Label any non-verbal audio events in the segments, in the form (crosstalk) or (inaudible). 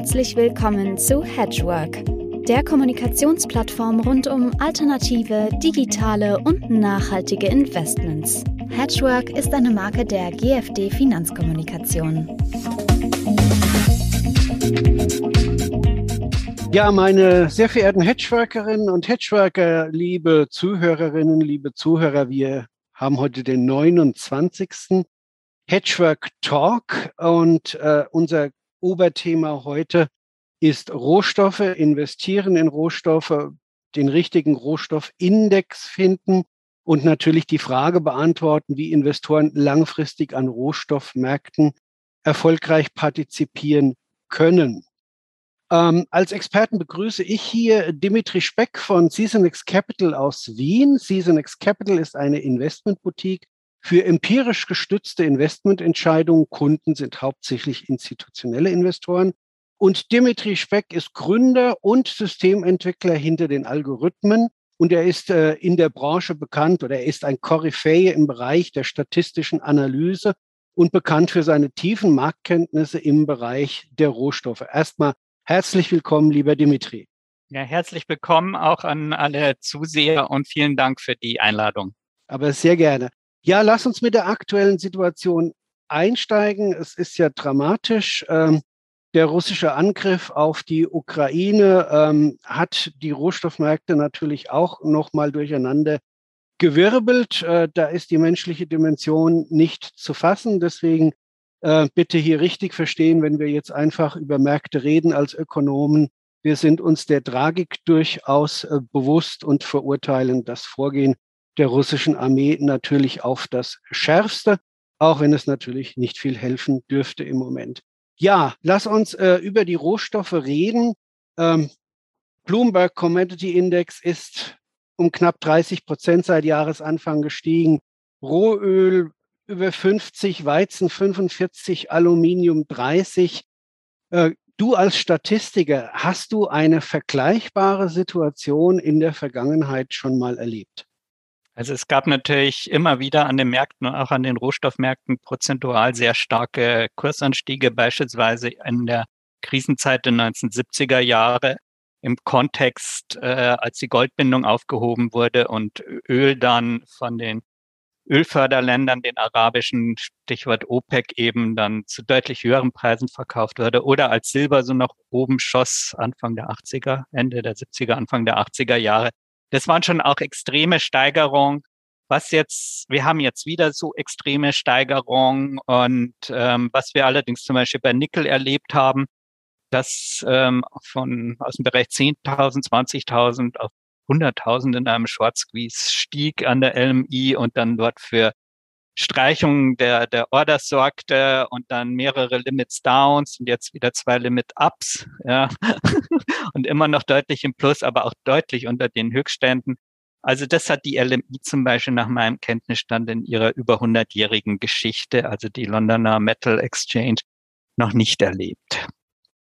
Herzlich willkommen zu Hedgework, der Kommunikationsplattform rund um alternative, digitale und nachhaltige Investments. Hedgework ist eine Marke der GFD Finanzkommunikation. Ja, meine sehr verehrten Hedgeworkerinnen und Hedgeworker, liebe Zuhörerinnen, liebe Zuhörer, wir haben heute den 29. Hedgework Talk und äh, unser Oberthema heute ist Rohstoffe, investieren in Rohstoffe, den richtigen Rohstoffindex finden und natürlich die Frage beantworten, wie Investoren langfristig an Rohstoffmärkten erfolgreich partizipieren können. Ähm, als Experten begrüße ich hier Dimitri Speck von Seasonex Capital aus Wien. Seasonex Capital ist eine Investmentboutique für empirisch gestützte Investmententscheidungen. Kunden sind hauptsächlich institutionelle Investoren. Und Dimitri Speck ist Gründer und Systementwickler hinter den Algorithmen. Und er ist äh, in der Branche bekannt oder er ist ein Koryphäe im Bereich der statistischen Analyse und bekannt für seine tiefen Marktkenntnisse im Bereich der Rohstoffe. Erstmal herzlich willkommen, lieber Dimitri. Ja, herzlich willkommen auch an alle Zuseher und vielen Dank für die Einladung. Aber sehr gerne. Ja, lass uns mit der aktuellen Situation einsteigen. Es ist ja dramatisch. Ähm, der russische Angriff auf die Ukraine ähm, hat die Rohstoffmärkte natürlich auch nochmal durcheinander gewirbelt. Äh, da ist die menschliche Dimension nicht zu fassen. Deswegen äh, bitte hier richtig verstehen, wenn wir jetzt einfach über Märkte reden als Ökonomen. Wir sind uns der Tragik durchaus äh, bewusst und verurteilen das Vorgehen der russischen Armee natürlich auf das Schärfste, auch wenn es natürlich nicht viel helfen dürfte im Moment. Ja, lass uns äh, über die Rohstoffe reden. Ähm, Bloomberg Commodity Index ist um knapp 30 Prozent seit Jahresanfang gestiegen. Rohöl über 50, Weizen 45, Aluminium 30. Äh, du als Statistiker, hast du eine vergleichbare Situation in der Vergangenheit schon mal erlebt? Also es gab natürlich immer wieder an den Märkten, auch an den Rohstoffmärkten prozentual sehr starke Kursanstiege, beispielsweise in der Krisenzeit der 1970er Jahre im Kontext, äh, als die Goldbindung aufgehoben wurde und Öl dann von den Ölförderländern, den arabischen, Stichwort OPEC eben dann zu deutlich höheren Preisen verkauft wurde oder als Silber so noch oben schoss Anfang der 80er, Ende der 70er, Anfang der 80er Jahre das waren schon auch extreme Steigerungen. Was jetzt, wir haben jetzt wieder so extreme Steigerungen und ähm, was wir allerdings zum Beispiel bei Nickel erlebt haben, dass ähm, von aus dem Bereich 10.000, 20.000 auf 100.000 in einem Short Squeeze stieg an der LMI und dann dort für Streichung der, der Orders sorgte und dann mehrere Limits Downs und jetzt wieder zwei Limit Ups, ja. (laughs) und immer noch deutlich im Plus, aber auch deutlich unter den Höchstständen. Also das hat die LMI zum Beispiel nach meinem Kenntnisstand in ihrer über 100-jährigen Geschichte, also die Londoner Metal Exchange, noch nicht erlebt.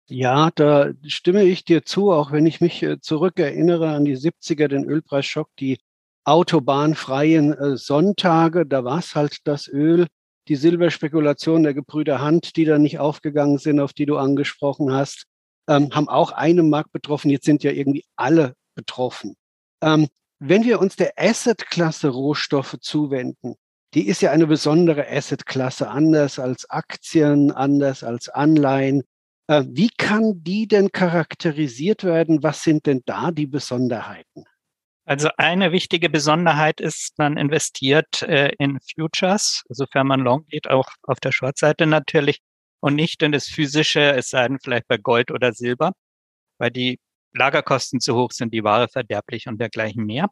Ja, da stimme ich dir zu, auch wenn ich mich äh, zurückerinnere an die 70er, den Ölpreisschock, die autobahnfreien äh, Sonntage, da war es halt das Öl, die Silberspekulation der Gebrüder Hand, die da nicht aufgegangen sind, auf die du angesprochen hast, ähm, haben auch einen Markt betroffen. Jetzt sind ja irgendwie alle betroffen. Ähm, wenn wir uns der Asset-Klasse Rohstoffe zuwenden, die ist ja eine besondere Asset-Klasse, anders als Aktien, anders als Anleihen. Äh, wie kann die denn charakterisiert werden? Was sind denn da die Besonderheiten? Also eine wichtige Besonderheit ist, man investiert äh, in Futures, sofern man long geht, auch auf der Short-Seite natürlich, und nicht in das physische, es sei denn vielleicht bei Gold oder Silber, weil die Lagerkosten zu hoch sind, die Ware verderblich und dergleichen mehr.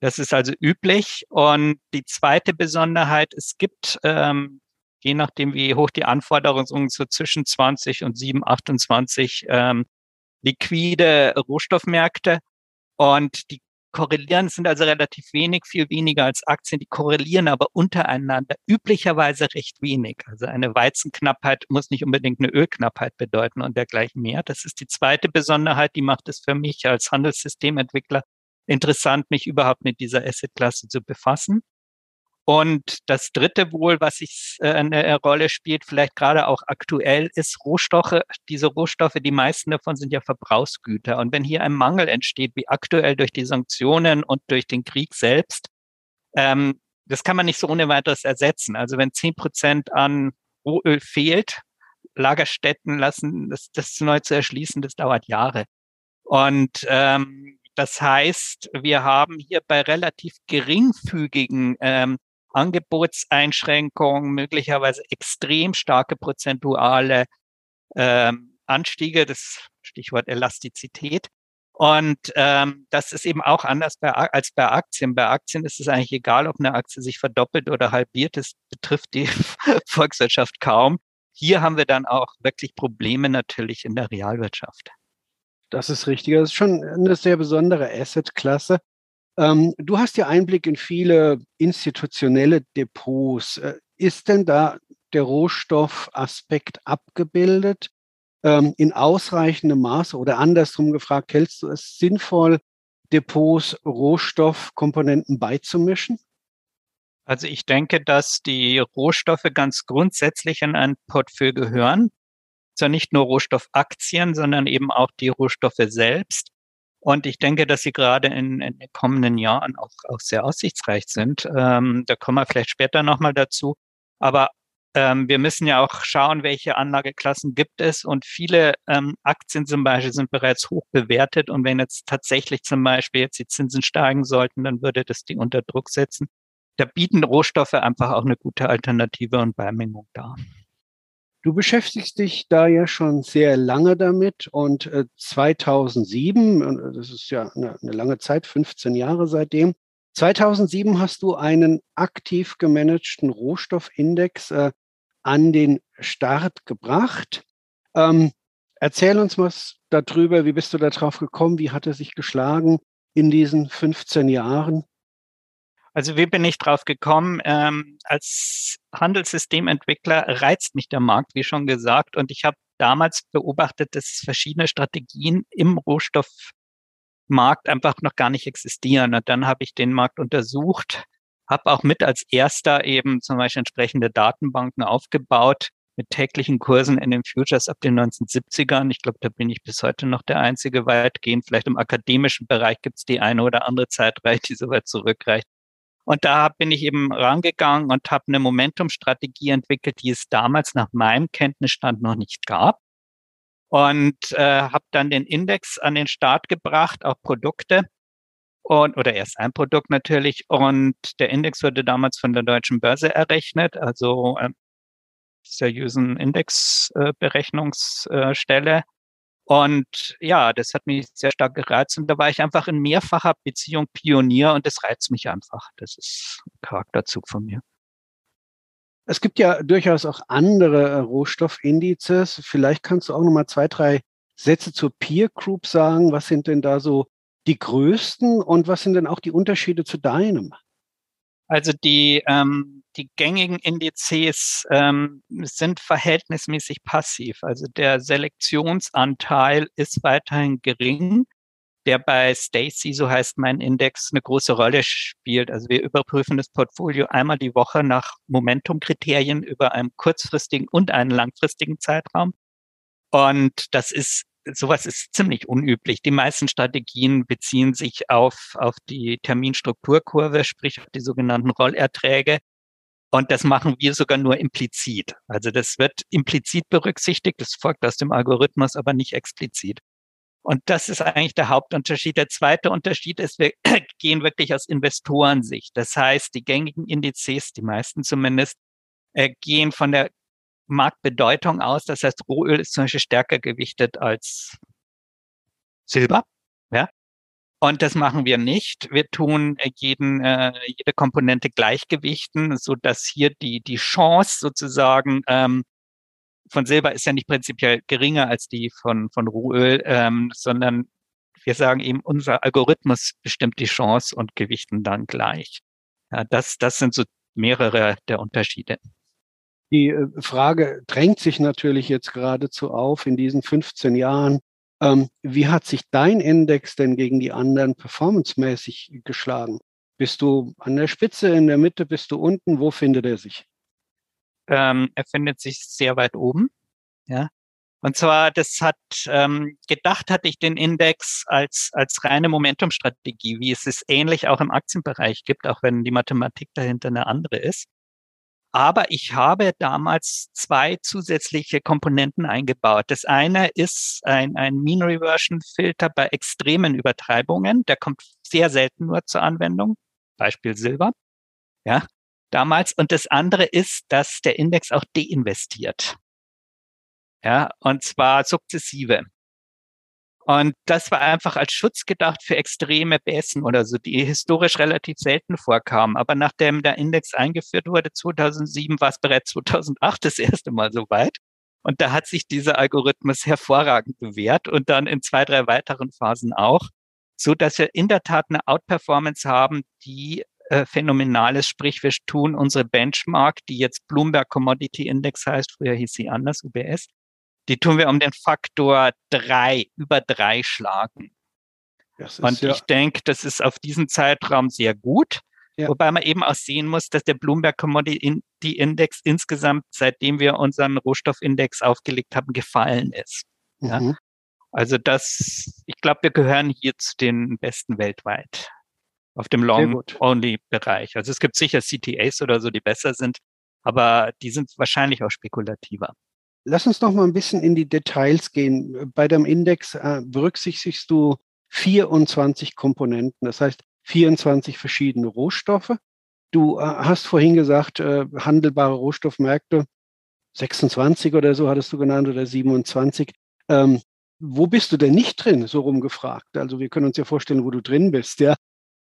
Das ist also üblich. Und die zweite Besonderheit, es gibt, ähm, je nachdem wie hoch die Anforderungen so zwischen 20 und 7, 28 ähm, liquide Rohstoffmärkte. Und die korrelieren, sind also relativ wenig, viel weniger als Aktien, die korrelieren aber untereinander üblicherweise recht wenig. Also eine Weizenknappheit muss nicht unbedingt eine Ölknappheit bedeuten und dergleichen mehr. Das ist die zweite Besonderheit, die macht es für mich als Handelssystementwickler interessant, mich überhaupt mit dieser Assetklasse zu befassen. Und das dritte wohl, was ich, äh, eine Rolle spielt, vielleicht gerade auch aktuell, ist Rohstoffe. Diese Rohstoffe, die meisten davon sind ja Verbrauchsgüter. Und wenn hier ein Mangel entsteht, wie aktuell durch die Sanktionen und durch den Krieg selbst, ähm, das kann man nicht so ohne weiteres ersetzen. Also wenn zehn Prozent an Rohöl fehlt, Lagerstätten lassen, das, das neu zu erschließen, das dauert Jahre. Und ähm, das heißt, wir haben hier bei relativ geringfügigen ähm, Angebotseinschränkungen, möglicherweise extrem starke prozentuale ähm, Anstiege, das Stichwort Elastizität. Und ähm, das ist eben auch anders bei, als bei Aktien. Bei Aktien ist es eigentlich egal, ob eine Aktie sich verdoppelt oder halbiert. Das betrifft die (laughs) Volkswirtschaft kaum. Hier haben wir dann auch wirklich Probleme natürlich in der Realwirtschaft. Das ist richtig. Das ist schon eine sehr besondere Assetklasse. Ähm, du hast ja Einblick in viele institutionelle Depots. Äh, ist denn da der Rohstoffaspekt abgebildet ähm, in ausreichendem Maße oder andersrum gefragt, hältst du es sinnvoll, Depots Rohstoffkomponenten beizumischen? Also ich denke, dass die Rohstoffe ganz grundsätzlich in ein Portfolio gehören. Zwar nicht nur Rohstoffaktien, sondern eben auch die Rohstoffe selbst. Und ich denke, dass sie gerade in, in den kommenden Jahren auch, auch sehr aussichtsreich sind. Ähm, da kommen wir vielleicht später nochmal dazu. Aber ähm, wir müssen ja auch schauen, welche Anlageklassen gibt es. Und viele ähm, Aktien zum Beispiel sind bereits hoch bewertet. Und wenn jetzt tatsächlich zum Beispiel jetzt die Zinsen steigen sollten, dann würde das die unter Druck setzen. Da bieten Rohstoffe einfach auch eine gute Alternative und Beimengung dar. Du beschäftigst dich da ja schon sehr lange damit und äh, 2007, und das ist ja eine, eine lange Zeit, 15 Jahre seitdem, 2007 hast du einen aktiv gemanagten Rohstoffindex äh, an den Start gebracht. Ähm, erzähl uns was darüber, wie bist du da drauf gekommen, wie hat er sich geschlagen in diesen 15 Jahren? Also wie bin ich drauf gekommen? Ähm, als Handelssystementwickler reizt mich der Markt, wie schon gesagt. Und ich habe damals beobachtet, dass verschiedene Strategien im Rohstoffmarkt einfach noch gar nicht existieren. Und dann habe ich den Markt untersucht, habe auch mit als erster eben zum Beispiel entsprechende Datenbanken aufgebaut mit täglichen Kursen in den Futures ab den 1970ern. Ich glaube, da bin ich bis heute noch der Einzige weitgehend. Vielleicht im akademischen Bereich gibt es die eine oder andere Zeitreihe, die so weit zurückreicht. Und da bin ich eben rangegangen und habe eine Momentum-Strategie entwickelt, die es damals nach meinem Kenntnisstand noch nicht gab. Und äh, habe dann den Index an den Start gebracht, auch Produkte. Und, oder erst ein Produkt natürlich. Und der Index wurde damals von der Deutschen Börse errechnet, also äh, seriösen Indexberechnungsstelle. Äh, und ja, das hat mich sehr stark gereizt. Und da war ich einfach in mehrfacher Beziehung Pionier und das reizt mich einfach. Das ist ein Charakterzug von mir. Es gibt ja durchaus auch andere äh, Rohstoffindizes. Vielleicht kannst du auch noch mal zwei, drei Sätze zur Peer Group sagen. Was sind denn da so die größten und was sind denn auch die Unterschiede zu deinem? Also die, ähm, die gängigen Indizes ähm, sind verhältnismäßig passiv. Also der Selektionsanteil ist weiterhin gering, der bei Stacy, so heißt mein Index, eine große Rolle spielt. Also wir überprüfen das Portfolio einmal die Woche nach Momentumkriterien über einen kurzfristigen und einen langfristigen Zeitraum. Und das ist sowas ist ziemlich unüblich. Die meisten Strategien beziehen sich auf, auf die Terminstrukturkurve, sprich auf die sogenannten Rollerträge. Und das machen wir sogar nur implizit. Also das wird implizit berücksichtigt, das folgt aus dem Algorithmus, aber nicht explizit. Und das ist eigentlich der Hauptunterschied. Der zweite Unterschied ist, wir (clears throat) gehen wirklich aus Investorensicht. Das heißt, die gängigen Indizes, die meisten zumindest, äh, gehen von der Marktbedeutung aus. Das heißt, Rohöl ist zum Beispiel stärker gewichtet als Silber. Ja. Und das machen wir nicht. Wir tun jeden, äh, jede Komponente gleichgewichten, so dass hier die, die Chance sozusagen ähm, von Silber ist ja nicht prinzipiell geringer als die von, von Rohöl, ähm, sondern wir sagen eben, unser Algorithmus bestimmt die Chance und gewichten dann gleich. Ja, das, das sind so mehrere der Unterschiede. Die äh, Frage drängt sich natürlich jetzt geradezu auf in diesen 15 Jahren. Ähm, wie hat sich dein Index denn gegen die anderen performancemäßig geschlagen? Bist du an der Spitze, in der Mitte, bist du unten? Wo findet er sich? Ähm, er findet sich sehr weit oben. Ja. Und zwar, das hat ähm, gedacht hatte ich den Index als als reine Momentumstrategie, wie es es ähnlich auch im Aktienbereich gibt, auch wenn die Mathematik dahinter eine andere ist. Aber ich habe damals zwei zusätzliche Komponenten eingebaut. Das eine ist ein, ein Mean Reversion Filter bei extremen Übertreibungen. Der kommt sehr selten nur zur Anwendung. Beispiel Silber. Ja, damals. Und das andere ist, dass der Index auch deinvestiert. Ja, und zwar sukzessive. Und das war einfach als Schutz gedacht für extreme Bässen oder so, die historisch relativ selten vorkamen. Aber nachdem der Index eingeführt wurde, 2007, war es bereits 2008 das erste Mal so weit. Und da hat sich dieser Algorithmus hervorragend bewährt und dann in zwei, drei weiteren Phasen auch, so dass wir in der Tat eine Outperformance haben, die äh, phänomenal ist. Sprich, wir tun unsere Benchmark, die jetzt Bloomberg Commodity Index heißt, früher hieß sie anders, UBS, die tun wir um den Faktor drei, über drei schlagen. Und ja ich denke, das ist auf diesen Zeitraum sehr gut. Ja. Wobei man eben auch sehen muss, dass der Bloomberg Commodity Index insgesamt, seitdem wir unseren Rohstoffindex aufgelegt haben, gefallen ist. Mhm. Ja? Also das, ich glaube, wir gehören hier zu den besten weltweit auf dem Long-Only-Bereich. Also es gibt sicher CTAs oder so, die besser sind, aber die sind wahrscheinlich auch spekulativer. Lass uns noch mal ein bisschen in die Details gehen. Bei deinem Index äh, berücksichtigst du 24 Komponenten, das heißt 24 verschiedene Rohstoffe. Du äh, hast vorhin gesagt, äh, handelbare Rohstoffmärkte, 26 oder so hattest du genannt oder 27. Ähm, wo bist du denn nicht drin, so rumgefragt? Also wir können uns ja vorstellen, wo du drin bist, ja.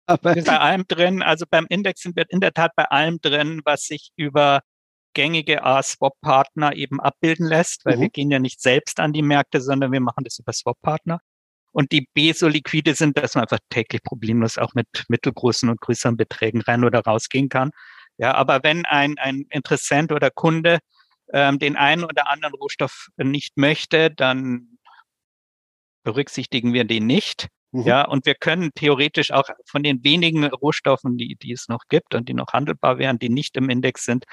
Aber bei allem drin, also beim Index sind wir in der Tat bei allem drin, was sich über gängige A-Swap-Partner eben abbilden lässt, weil mhm. wir gehen ja nicht selbst an die Märkte, sondern wir machen das über Swap-Partner. Und die B so liquide sind, dass man einfach täglich problemlos auch mit mittelgroßen und größeren Beträgen rein oder rausgehen kann. Ja, aber wenn ein, ein Interessent oder Kunde ähm, den einen oder anderen Rohstoff nicht möchte, dann berücksichtigen wir den nicht. Mhm. Ja, und wir können theoretisch auch von den wenigen Rohstoffen, die, die es noch gibt und die noch handelbar wären, die nicht im Index sind,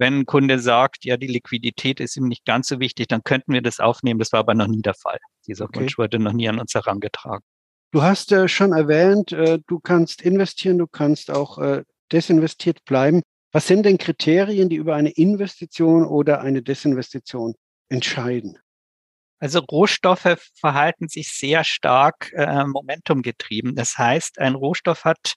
wenn ein Kunde sagt, ja, die Liquidität ist ihm nicht ganz so wichtig, dann könnten wir das aufnehmen. Das war aber noch nie der Fall. Dieser okay. Wunsch wurde noch nie an uns herangetragen. Du hast äh, schon erwähnt, äh, du kannst investieren, du kannst auch äh, desinvestiert bleiben. Was sind denn Kriterien, die über eine Investition oder eine Desinvestition entscheiden? Also Rohstoffe verhalten sich sehr stark äh, momentumgetrieben. Das heißt, ein Rohstoff hat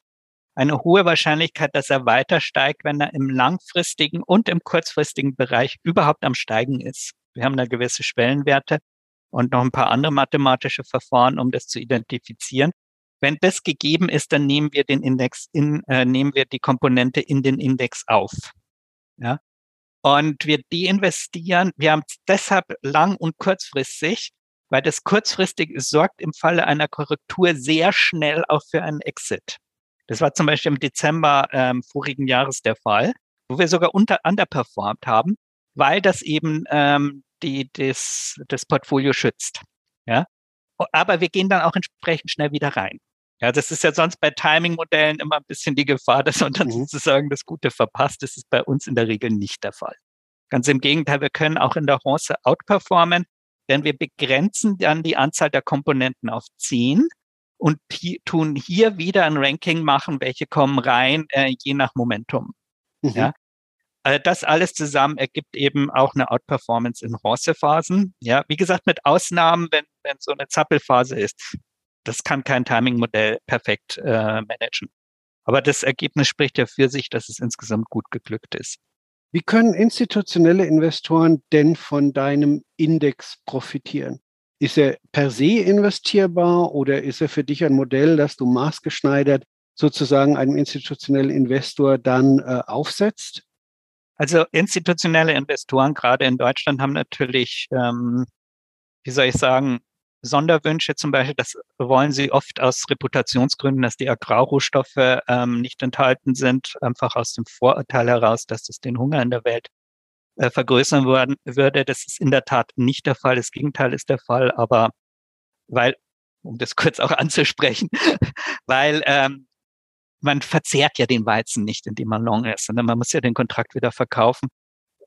eine hohe Wahrscheinlichkeit, dass er weiter steigt, wenn er im langfristigen und im kurzfristigen Bereich überhaupt am Steigen ist. Wir haben da gewisse Schwellenwerte und noch ein paar andere mathematische Verfahren, um das zu identifizieren. Wenn das gegeben ist, dann nehmen wir den Index in, äh, nehmen wir die Komponente in den Index auf. Ja. Und wir deinvestieren. Wir haben deshalb lang und kurzfristig, weil das kurzfristig sorgt im Falle einer Korrektur sehr schnell auch für einen Exit. Das war zum Beispiel im Dezember ähm, vorigen Jahres der Fall, wo wir sogar unter underperformed haben, weil das eben ähm, die, das, das Portfolio schützt. Ja? Aber wir gehen dann auch entsprechend schnell wieder rein. Ja, das ist ja sonst bei Timing-Modellen immer ein bisschen die Gefahr, dass man dann mhm. sozusagen das Gute verpasst. Das ist bei uns in der Regel nicht der Fall. Ganz im Gegenteil, wir können auch in der Chance outperformen, denn wir begrenzen dann die Anzahl der Komponenten auf zehn und tun hier wieder ein Ranking machen, welche kommen rein, äh, je nach Momentum. Mhm. Ja. Also das alles zusammen ergibt eben auch eine Outperformance in Bronzephasen. Ja, wie gesagt, mit Ausnahmen, wenn, wenn so eine Zappelphase ist. Das kann kein Timing-Modell perfekt äh, managen. Aber das Ergebnis spricht ja für sich, dass es insgesamt gut geglückt ist. Wie können institutionelle Investoren denn von deinem Index profitieren? Ist er per se investierbar oder ist er für dich ein Modell, das du maßgeschneidert sozusagen einem institutionellen Investor dann äh, aufsetzt? Also institutionelle Investoren, gerade in Deutschland, haben natürlich, ähm, wie soll ich sagen, Sonderwünsche zum Beispiel, das wollen sie oft aus Reputationsgründen, dass die Agrarrohstoffe ähm, nicht enthalten sind, einfach aus dem Vorurteil heraus, dass es den Hunger in der Welt äh, vergrößern worden, würde. Das ist in der Tat nicht der Fall. Das Gegenteil ist der Fall. Aber weil, um das (laughs) kurz auch anzusprechen, (laughs) weil ähm, man verzehrt ja den Weizen nicht, indem man long ist, sondern man muss ja den Kontrakt wieder verkaufen.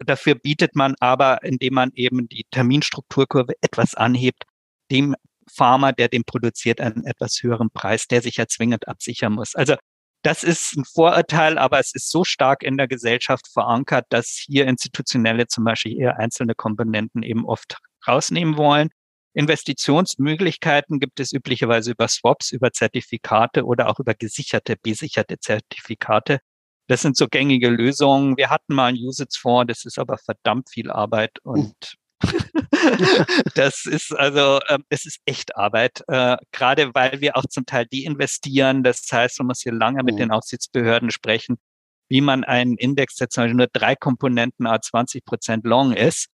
Dafür bietet man aber, indem man eben die Terminstrukturkurve etwas anhebt, dem Farmer, der den produziert, einen etwas höheren Preis, der sich ja zwingend absichern muss. Also das ist ein Vorurteil, aber es ist so stark in der Gesellschaft verankert, dass hier Institutionelle zum Beispiel eher einzelne Komponenten eben oft rausnehmen wollen. Investitionsmöglichkeiten gibt es üblicherweise über Swaps, über Zertifikate oder auch über gesicherte, besicherte Zertifikate. Das sind so gängige Lösungen. Wir hatten mal einen USITS-Fonds, das ist aber verdammt viel Arbeit und (laughs) das ist also, äh, es ist echt Arbeit, äh, gerade weil wir auch zum Teil deinvestieren. Das heißt, man muss hier lange mit den Aufsichtsbehörden sprechen, wie man einen Index, der zum Beispiel nur drei Komponenten a 20 Prozent long ist,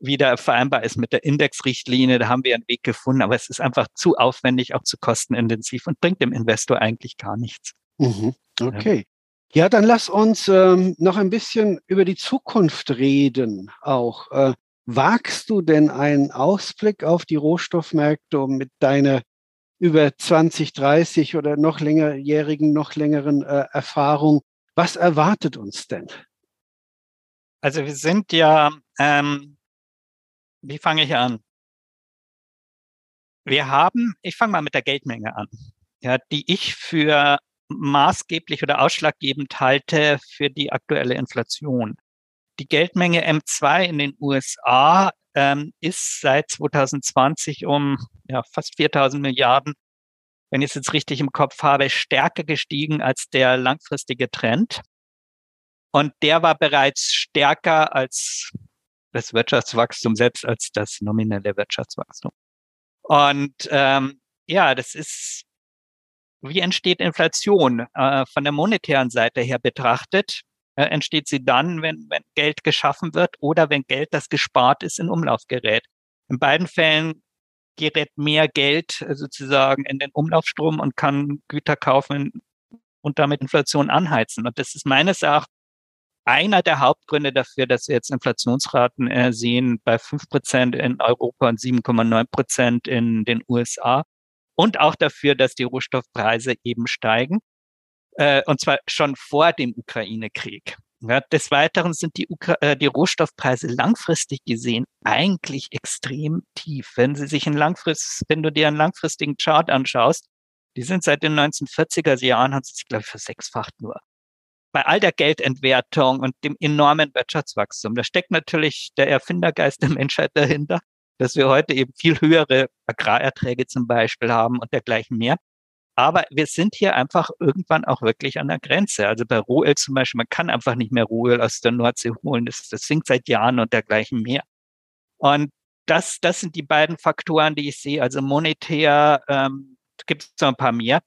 wieder vereinbar ist mit der Indexrichtlinie. Da haben wir einen Weg gefunden, aber es ist einfach zu aufwendig, auch zu kostenintensiv und bringt dem Investor eigentlich gar nichts. Mhm. Okay. Ja, dann lass uns ähm, noch ein bisschen über die Zukunft reden auch. Äh, wagst du denn einen Ausblick auf die Rohstoffmärkte um mit deiner über 20, 30 oder noch längerjährigen, noch längeren äh, Erfahrung? Was erwartet uns denn? Also wir sind ja, ähm, wie fange ich an? Wir haben, ich fange mal mit der Geldmenge an, ja, die ich für maßgeblich oder ausschlaggebend halte für die aktuelle Inflation. Die Geldmenge M2 in den USA ähm, ist seit 2020 um ja, fast 4000 Milliarden, wenn ich es jetzt richtig im Kopf habe, stärker gestiegen als der langfristige Trend. Und der war bereits stärker als das Wirtschaftswachstum, selbst als das nominelle Wirtschaftswachstum. Und ähm, ja, das ist wie entsteht Inflation? Äh, von der monetären Seite her betrachtet, entsteht sie dann, wenn, wenn Geld geschaffen wird oder wenn Geld, das gespart ist, in Umlauf gerät. In beiden Fällen gerät mehr Geld äh, sozusagen in den Umlaufstrom und kann Güter kaufen und damit Inflation anheizen. Und das ist meines Erachtens einer der Hauptgründe dafür, dass wir jetzt Inflationsraten äh, sehen bei fünf Prozent in Europa und 7,9 Prozent in den USA und auch dafür, dass die Rohstoffpreise eben steigen, äh, und zwar schon vor dem Ukraine-Krieg. Ja, des Weiteren sind die, Ukra äh, die Rohstoffpreise langfristig gesehen eigentlich extrem tief. Wenn Sie sich in langfrist, wenn du dir einen langfristigen Chart anschaust, die sind seit den 1940er Jahren, haben sie sich, glaube ich, versechsfacht nur. Bei all der Geldentwertung und dem enormen Wirtschaftswachstum, da steckt natürlich der Erfindergeist der Menschheit dahinter dass wir heute eben viel höhere Agrarerträge zum Beispiel haben und dergleichen mehr. Aber wir sind hier einfach irgendwann auch wirklich an der Grenze. Also bei Rohöl zum Beispiel, man kann einfach nicht mehr Rohöl aus der Nordsee holen. Das, das sinkt seit Jahren und dergleichen mehr. Und das, das sind die beiden Faktoren, die ich sehe. Also monetär ähm, gibt es noch ein paar mehr.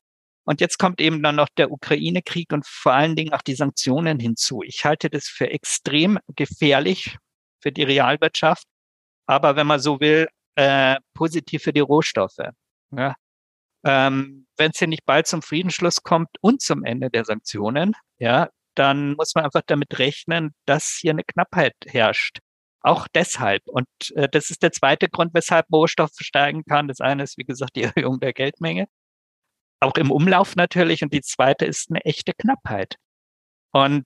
Und jetzt kommt eben dann noch der Ukraine-Krieg und vor allen Dingen auch die Sanktionen hinzu. Ich halte das für extrem gefährlich für die Realwirtschaft aber wenn man so will, äh, positiv für die Rohstoffe. Ja. Ähm, wenn es hier nicht bald zum Friedensschluss kommt und zum Ende der Sanktionen, ja, dann muss man einfach damit rechnen, dass hier eine Knappheit herrscht. Auch deshalb. Und äh, das ist der zweite Grund, weshalb Rohstoff steigen kann. Das eine ist, wie gesagt, die (laughs) Erhöhung der Geldmenge. Auch im Umlauf natürlich. Und die zweite ist eine echte Knappheit. Und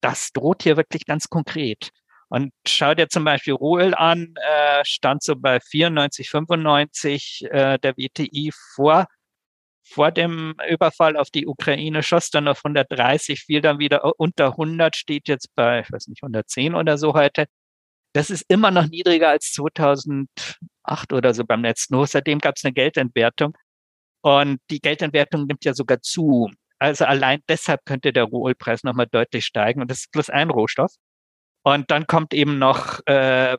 das droht hier wirklich ganz konkret. Und schau dir zum Beispiel Rohöl an, äh, stand so bei 94, 95 äh, der WTI vor, vor dem Überfall auf die Ukraine, schoss dann auf 130, fiel dann wieder unter 100, steht jetzt bei, ich weiß nicht, 110 oder so heute. Das ist immer noch niedriger als 2008 oder so beim letzten Hoch. Seitdem gab es eine Geldentwertung. Und die Geldentwertung nimmt ja sogar zu. Also allein deshalb könnte der Rohölpreis nochmal deutlich steigen. Und das ist bloß ein Rohstoff. Und dann kommt eben noch äh,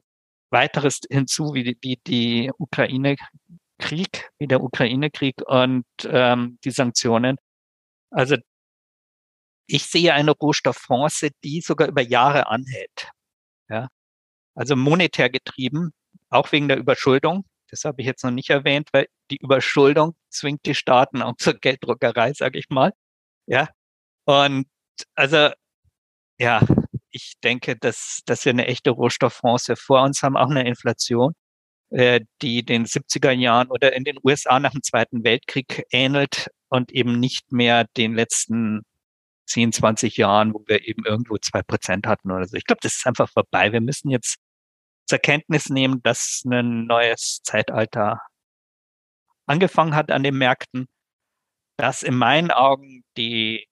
weiteres hinzu, wie die, wie die Ukraine-Krieg, wie der Ukraine-Krieg und ähm, die Sanktionen. Also ich sehe eine Rohstofffonds, die sogar über Jahre anhält. Ja. Also monetär getrieben, auch wegen der Überschuldung. Das habe ich jetzt noch nicht erwähnt, weil die Überschuldung zwingt die Staaten auch zur Gelddruckerei, sage ich mal. Ja. Und also ja, ich denke, dass, dass wir eine echte Rohstofffonds vor uns haben, auch eine Inflation, äh, die den 70er Jahren oder in den USA nach dem Zweiten Weltkrieg ähnelt. und eben nicht mehr den letzten 10, 20 Jahren, wo wir eben irgendwo zwei Prozent hatten oder so. Ich glaube, das ist einfach vorbei. Wir müssen jetzt zur Kenntnis nehmen, dass ein neues Zeitalter angefangen hat an den Märkten, dass in meinen Augen die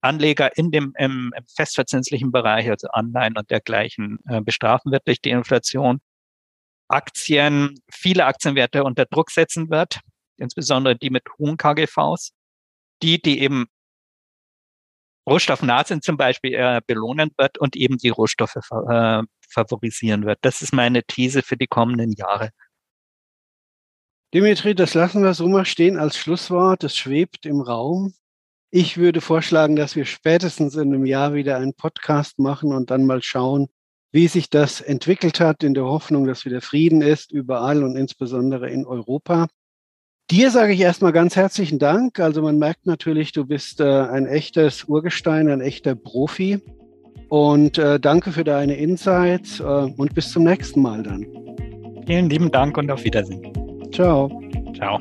Anleger in dem im, im festverzinslichen Bereich, also Anleihen und dergleichen, äh, bestrafen wird durch die Inflation. Aktien, viele Aktienwerte unter Druck setzen wird, insbesondere die mit hohen KGVs. Die, die eben rohstoffnah sind zum Beispiel, äh, belohnen wird und eben die Rohstoffe äh, favorisieren wird. Das ist meine These für die kommenden Jahre. Dimitri, das lassen wir so mal stehen als Schlusswort. Das schwebt im Raum. Ich würde vorschlagen, dass wir spätestens in einem Jahr wieder einen Podcast machen und dann mal schauen, wie sich das entwickelt hat, in der Hoffnung, dass wieder Frieden ist, überall und insbesondere in Europa. Dir sage ich erstmal ganz herzlichen Dank. Also man merkt natürlich, du bist äh, ein echtes Urgestein, ein echter Profi. Und äh, danke für deine Insights äh, und bis zum nächsten Mal dann. Vielen lieben Dank und auf Wiedersehen. Ciao. Ciao.